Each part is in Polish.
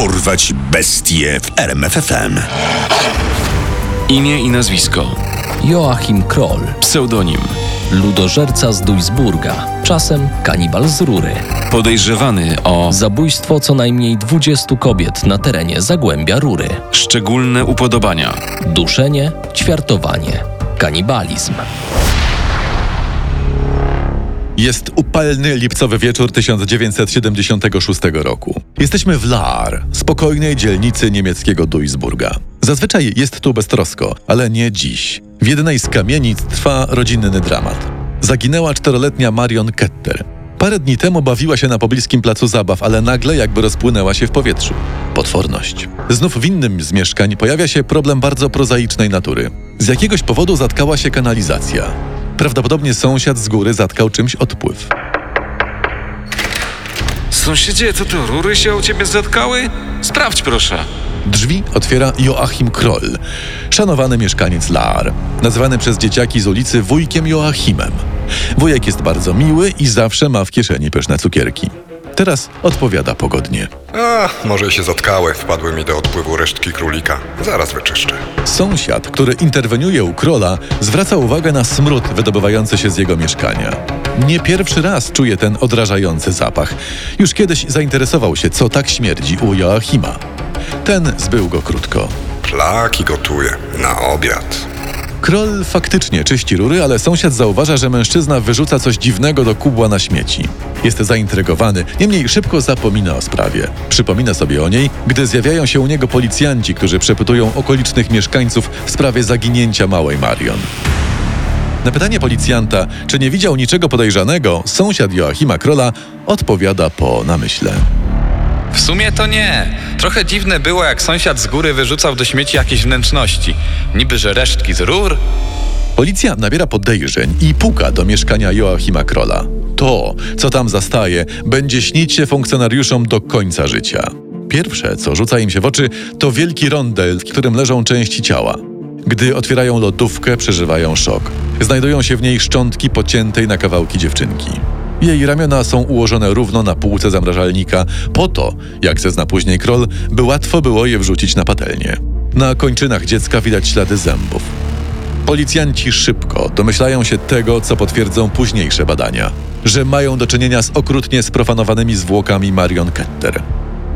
Dorwać bestie w RMFFM. Imię i nazwisko. Joachim Kroll, Pseudonim. ludożerca z Duisburga, czasem kanibal z Rury. Podejrzewany o Zabójstwo co najmniej 20 kobiet na terenie Zagłębia Rury. szczególne upodobania. Duszenie, ćwiartowanie, kanibalizm. Jest upalny lipcowy wieczór 1976 roku. Jesteśmy w Laar, spokojnej dzielnicy niemieckiego Duisburga. Zazwyczaj jest tu beztrosko, ale nie dziś. W jednej z kamienic trwa rodzinny dramat. Zaginęła czteroletnia Marion Ketter. Parę dni temu bawiła się na pobliskim placu zabaw, ale nagle jakby rozpłynęła się w powietrzu. Potworność. Znów w innym z mieszkań pojawia się problem bardzo prozaicznej natury. Z jakiegoś powodu zatkała się kanalizacja. Prawdopodobnie sąsiad z góry zatkał czymś odpływ. Sąsiedzie, co to rury się u ciebie zatkały? Sprawdź proszę. Drzwi otwiera Joachim Kroll, szanowany mieszkaniec Laar, nazywany przez dzieciaki z ulicy wujkiem Joachimem. Wujek jest bardzo miły i zawsze ma w kieszeni pyszne cukierki. Teraz odpowiada pogodnie. A, może się zatkały, wpadły mi do odpływu resztki królika. Zaraz wyczyszczę. Sąsiad, który interweniuje u króla, zwraca uwagę na smród wydobywający się z jego mieszkania. Nie pierwszy raz czuje ten odrażający zapach. Już kiedyś zainteresował się, co tak śmierdzi u Joachima. Ten zbył go krótko. Szlaki gotuję. Na obiad. Król faktycznie czyści rury, ale sąsiad zauważa, że mężczyzna wyrzuca coś dziwnego do kubła na śmieci. Jest zaintrygowany, niemniej szybko zapomina o sprawie. Przypomina sobie o niej, gdy zjawiają się u niego policjanci, którzy przepytują okolicznych mieszkańców w sprawie zaginięcia małej Marion. Na pytanie policjanta, czy nie widział niczego podejrzanego, sąsiad Joachima Krola odpowiada po namyśle. W sumie to nie. Trochę dziwne było, jak sąsiad z góry wyrzucał do śmieci jakieś wnętrzności. Niby, że resztki z rur. Policja nabiera podejrzeń i puka do mieszkania Joachima Krola. To, co tam zastaje, będzie śnić się funkcjonariuszom do końca życia. Pierwsze, co rzuca im się w oczy, to wielki rondel, w którym leżą części ciała. Gdy otwierają lodówkę, przeżywają szok. Znajdują się w niej szczątki pociętej na kawałki dziewczynki. Jej ramiona są ułożone równo na półce zamrażalnika, po to, jak zezna później Kroll, by łatwo było je wrzucić na patelnię. Na kończynach dziecka widać ślady zębów. Policjanci szybko domyślają się tego, co potwierdzą późniejsze badania, że mają do czynienia z okrutnie sprofanowanymi zwłokami Marion Ketter.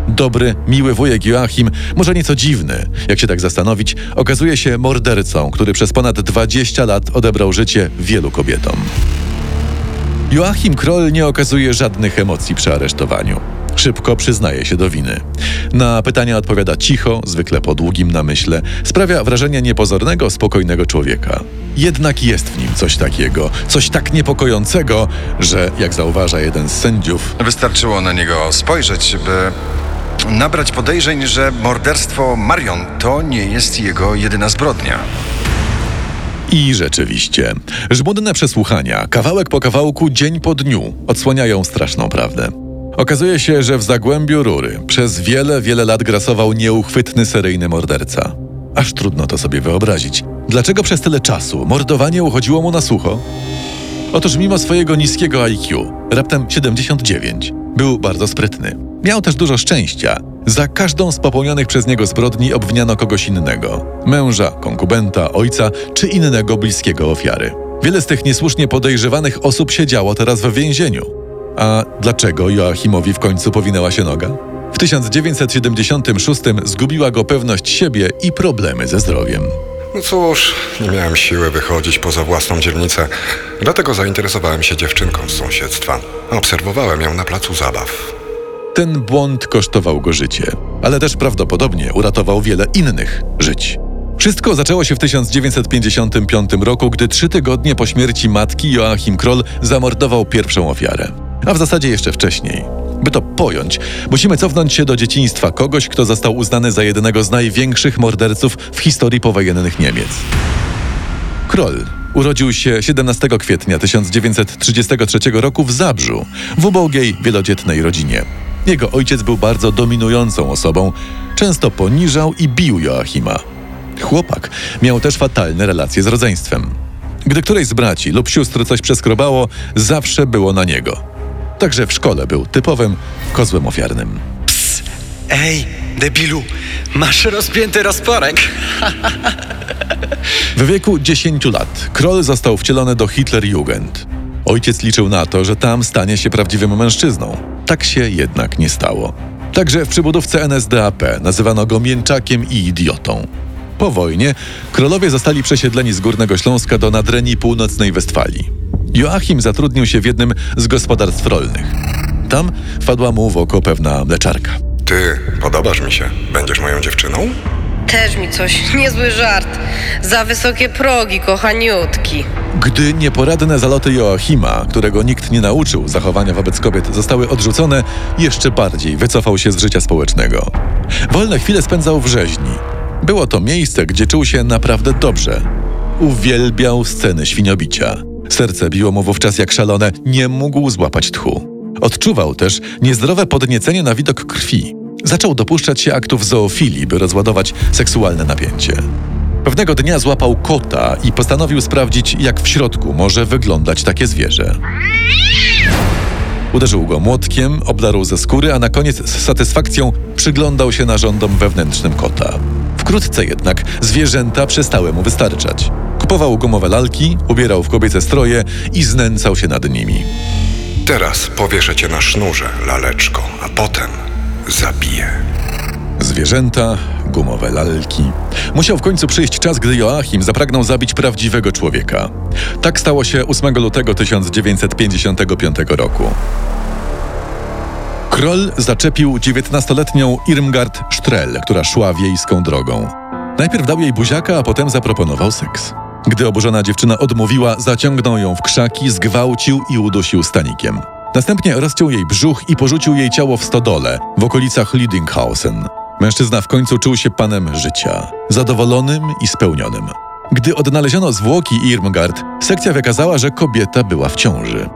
Dobry, miły wujek Joachim, może nieco dziwny, jak się tak zastanowić, okazuje się mordercą, który przez ponad 20 lat odebrał życie wielu kobietom. Joachim Kroll nie okazuje żadnych emocji przy aresztowaniu. Szybko przyznaje się do winy. Na pytania odpowiada cicho, zwykle po długim namyśle. Sprawia wrażenie niepozornego, spokojnego człowieka. Jednak jest w nim coś takiego, coś tak niepokojącego, że, jak zauważa jeden z sędziów, Wystarczyło na niego spojrzeć, by nabrać podejrzeń, że morderstwo Marion to nie jest jego jedyna zbrodnia. I rzeczywiście, żmudne przesłuchania, kawałek po kawałku, dzień po dniu, odsłaniają straszną prawdę. Okazuje się, że w zagłębiu rury przez wiele, wiele lat grasował nieuchwytny seryjny morderca. Aż trudno to sobie wyobrazić. Dlaczego przez tyle czasu mordowanie uchodziło mu na sucho? Otóż mimo swojego niskiego IQ, raptem 79, był bardzo sprytny. Miał też dużo szczęścia. Za każdą z popełnionych przez niego zbrodni obwiniano kogoś innego męża, konkubenta, ojca czy innego bliskiego ofiary. Wiele z tych niesłusznie podejrzewanych osób siedziało teraz w więzieniu. A dlaczego Joachimowi w końcu powinęła się noga? W 1976 zgubiła go pewność siebie i problemy ze zdrowiem. No cóż, nie miałem siły wychodzić poza własną dzielnicę, dlatego zainteresowałem się dziewczynką z sąsiedztwa. Obserwowałem ją na placu zabaw. Ten błąd kosztował go życie, ale też prawdopodobnie uratował wiele innych żyć. Wszystko zaczęło się w 1955 roku, gdy trzy tygodnie po śmierci matki Joachim Kroll zamordował pierwszą ofiarę. A w zasadzie jeszcze wcześniej. By to pojąć, musimy cofnąć się do dzieciństwa kogoś, kto został uznany za jednego z największych morderców w historii powojennych Niemiec. Kroll urodził się 17 kwietnia 1933 roku w Zabrzu, w ubogiej, wielodzietnej rodzinie. Jego ojciec był bardzo dominującą osobą, często poniżał i bił Joachima. Chłopak miał też fatalne relacje z rodzeństwem. Gdy któreś z braci lub sióstr coś przeskrobało, zawsze było na niego. Także w szkole był typowym kozłem ofiarnym. Ej, debilu, masz rozpięty rozporek. W wieku 10 lat Kroll został wcielony do Hitlerjugend. Ojciec liczył na to, że tam stanie się prawdziwym mężczyzną. Tak się jednak nie stało. Także w przybudówce NSDAP nazywano go mięczakiem i idiotą. Po wojnie królowie zostali przesiedleni z Górnego Śląska do Nadrenii Północnej Westfalii. Joachim zatrudnił się w jednym z gospodarstw rolnych. Tam wpadła mu w oko pewna mleczarka. Ty, podobasz mi się. Będziesz moją dziewczyną? Też mi coś, niezły żart. Za wysokie progi, kochaniutki. Gdy nieporadne zaloty Joachima, którego nikt nie nauczył zachowania wobec kobiet, zostały odrzucone, jeszcze bardziej wycofał się z życia społecznego. Wolne chwile spędzał w rzeźni. Było to miejsce, gdzie czuł się naprawdę dobrze. Uwielbiał sceny świniobicia. Serce biło mu wówczas jak szalone, nie mógł złapać tchu. Odczuwał też niezdrowe podniecenie na widok krwi. Zaczął dopuszczać się aktów zoofilii, by rozładować seksualne napięcie. Pewnego dnia złapał kota i postanowił sprawdzić, jak w środku może wyglądać takie zwierzę. Uderzył go młotkiem, obdarł ze skóry, a na koniec z satysfakcją przyglądał się narządom wewnętrznym kota. Wkrótce jednak zwierzęta przestały mu wystarczać. Kupował gumowe lalki, ubierał w kobiece stroje i znęcał się nad nimi. Teraz powieszę cię na sznurze, laleczko, a potem zabiję. Zwierzęta, gumowe lalki. Musiał w końcu przyjść czas, gdy Joachim zapragnął zabić prawdziwego człowieka. Tak stało się 8 lutego 1955 roku. Kroll zaczepił 19-letnią Irmgard Strel, która szła wiejską drogą. Najpierw dał jej buziaka, a potem zaproponował seks. Gdy oburzona dziewczyna odmówiła, zaciągnął ją w krzaki, zgwałcił i udusił stanikiem. Następnie rozciął jej brzuch i porzucił jej ciało w stodole w okolicach Lidinghausen. Mężczyzna w końcu czuł się panem życia, zadowolonym i spełnionym. Gdy odnaleziono zwłoki Irmgard, sekcja wykazała, że kobieta była w ciąży.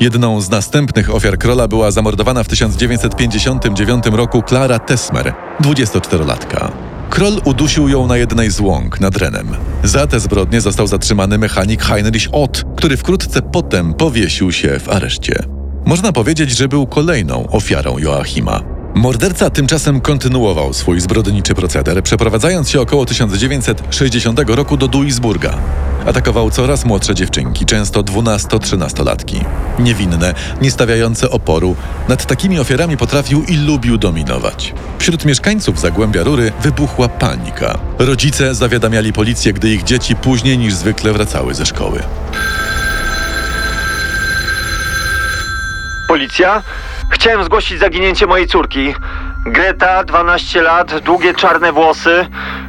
Jedną z następnych ofiar Krola była zamordowana w 1959 roku Klara Tesmer, 24-latka. Kroll udusił ją na jednej z łąk nad Renem. Za te zbrodnie został zatrzymany mechanik Heinrich Ott, który wkrótce potem powiesił się w areszcie. Można powiedzieć, że był kolejną ofiarą Joachima. Morderca tymczasem kontynuował swój zbrodniczy proceder, przeprowadzając się około 1960 roku do Duisburga. Atakował coraz młodsze dziewczynki, często 12-13-latki. Niewinne, nie stawiające oporu, nad takimi ofiarami potrafił i lubił dominować. Wśród mieszkańców Zagłębia Rury wybuchła panika. Rodzice zawiadamiali policję, gdy ich dzieci później niż zwykle wracały ze szkoły. Policja? Chciałem zgłosić zaginięcie mojej córki. Greta, 12 lat, długie czarne włosy.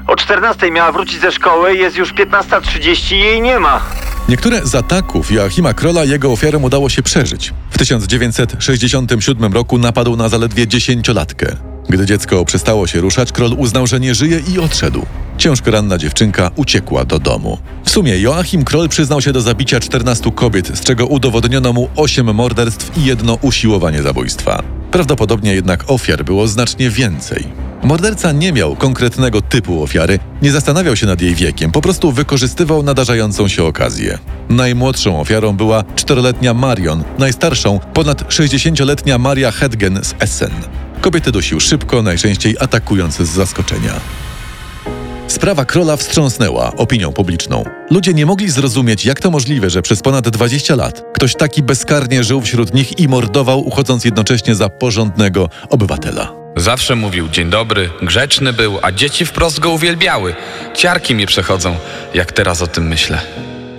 O 14 miała wrócić ze szkoły, jest już 15.30 i jej nie ma. Niektóre z ataków Joachima Krola jego ofiarom udało się przeżyć. W 1967 roku napadł na zaledwie dziesięciolatkę. Gdy dziecko przestało się ruszać, Kroll uznał, że nie żyje i odszedł. Ciężko ranna dziewczynka uciekła do domu. W sumie Joachim Kroll przyznał się do zabicia 14 kobiet, z czego udowodniono mu 8 morderstw i jedno usiłowanie zabójstwa. Prawdopodobnie jednak ofiar było znacznie więcej. Morderca nie miał konkretnego typu ofiary, nie zastanawiał się nad jej wiekiem, po prostu wykorzystywał nadarzającą się okazję. Najmłodszą ofiarą była czteroletnia Marion, najstarszą ponad 60-letnia Maria Hedgen z Essen. Kobiety dusił szybko, najczęściej atakując z zaskoczenia. Sprawa króla wstrząsnęła opinią publiczną. Ludzie nie mogli zrozumieć, jak to możliwe, że przez ponad 20 lat ktoś taki bezkarnie żył wśród nich i mordował, uchodząc jednocześnie za porządnego obywatela. Zawsze mówił dzień dobry, grzeczny był, a dzieci wprost go uwielbiały. Ciarki mnie przechodzą, jak teraz o tym myślę.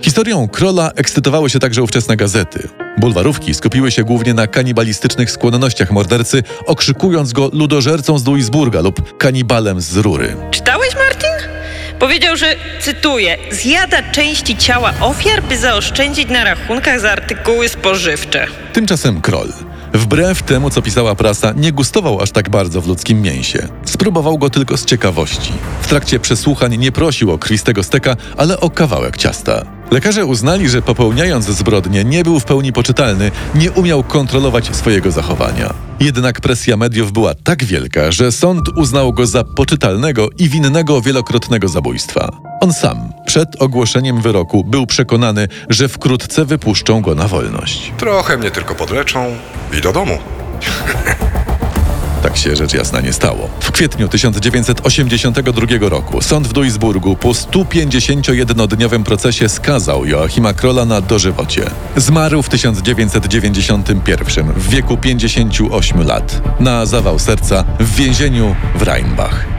Historią króla ekscytowały się także ówczesne gazety. Bulwarówki skupiły się głównie na kanibalistycznych skłonnościach mordercy, okrzykując go ludożercą z Duisburga lub kanibalem z Rury. Czytałeś, Martin? Powiedział, że, cytuję, zjada części ciała ofiar, by zaoszczędzić na rachunkach za artykuły spożywcze. Tymczasem król, wbrew temu co pisała prasa, nie gustował aż tak bardzo w ludzkim mięsie. Spróbował go tylko z ciekawości. W trakcie przesłuchań nie prosił o krwistego steka, ale o kawałek ciasta. Lekarze uznali, że popełniając zbrodnię nie był w pełni poczytalny, nie umiał kontrolować swojego zachowania. Jednak presja mediów była tak wielka, że sąd uznał go za poczytalnego i winnego wielokrotnego zabójstwa. On sam, przed ogłoszeniem wyroku, był przekonany, że wkrótce wypuszczą go na wolność. Trochę mnie tylko podleczą i do domu. Tak się rzecz jasna nie stało. W kwietniu 1982 roku sąd w Duisburgu po 151-dniowym procesie skazał Joachima Krola na dożywocie. Zmarł w 1991 w wieku 58 lat na zawał serca w więzieniu w Rheinbach.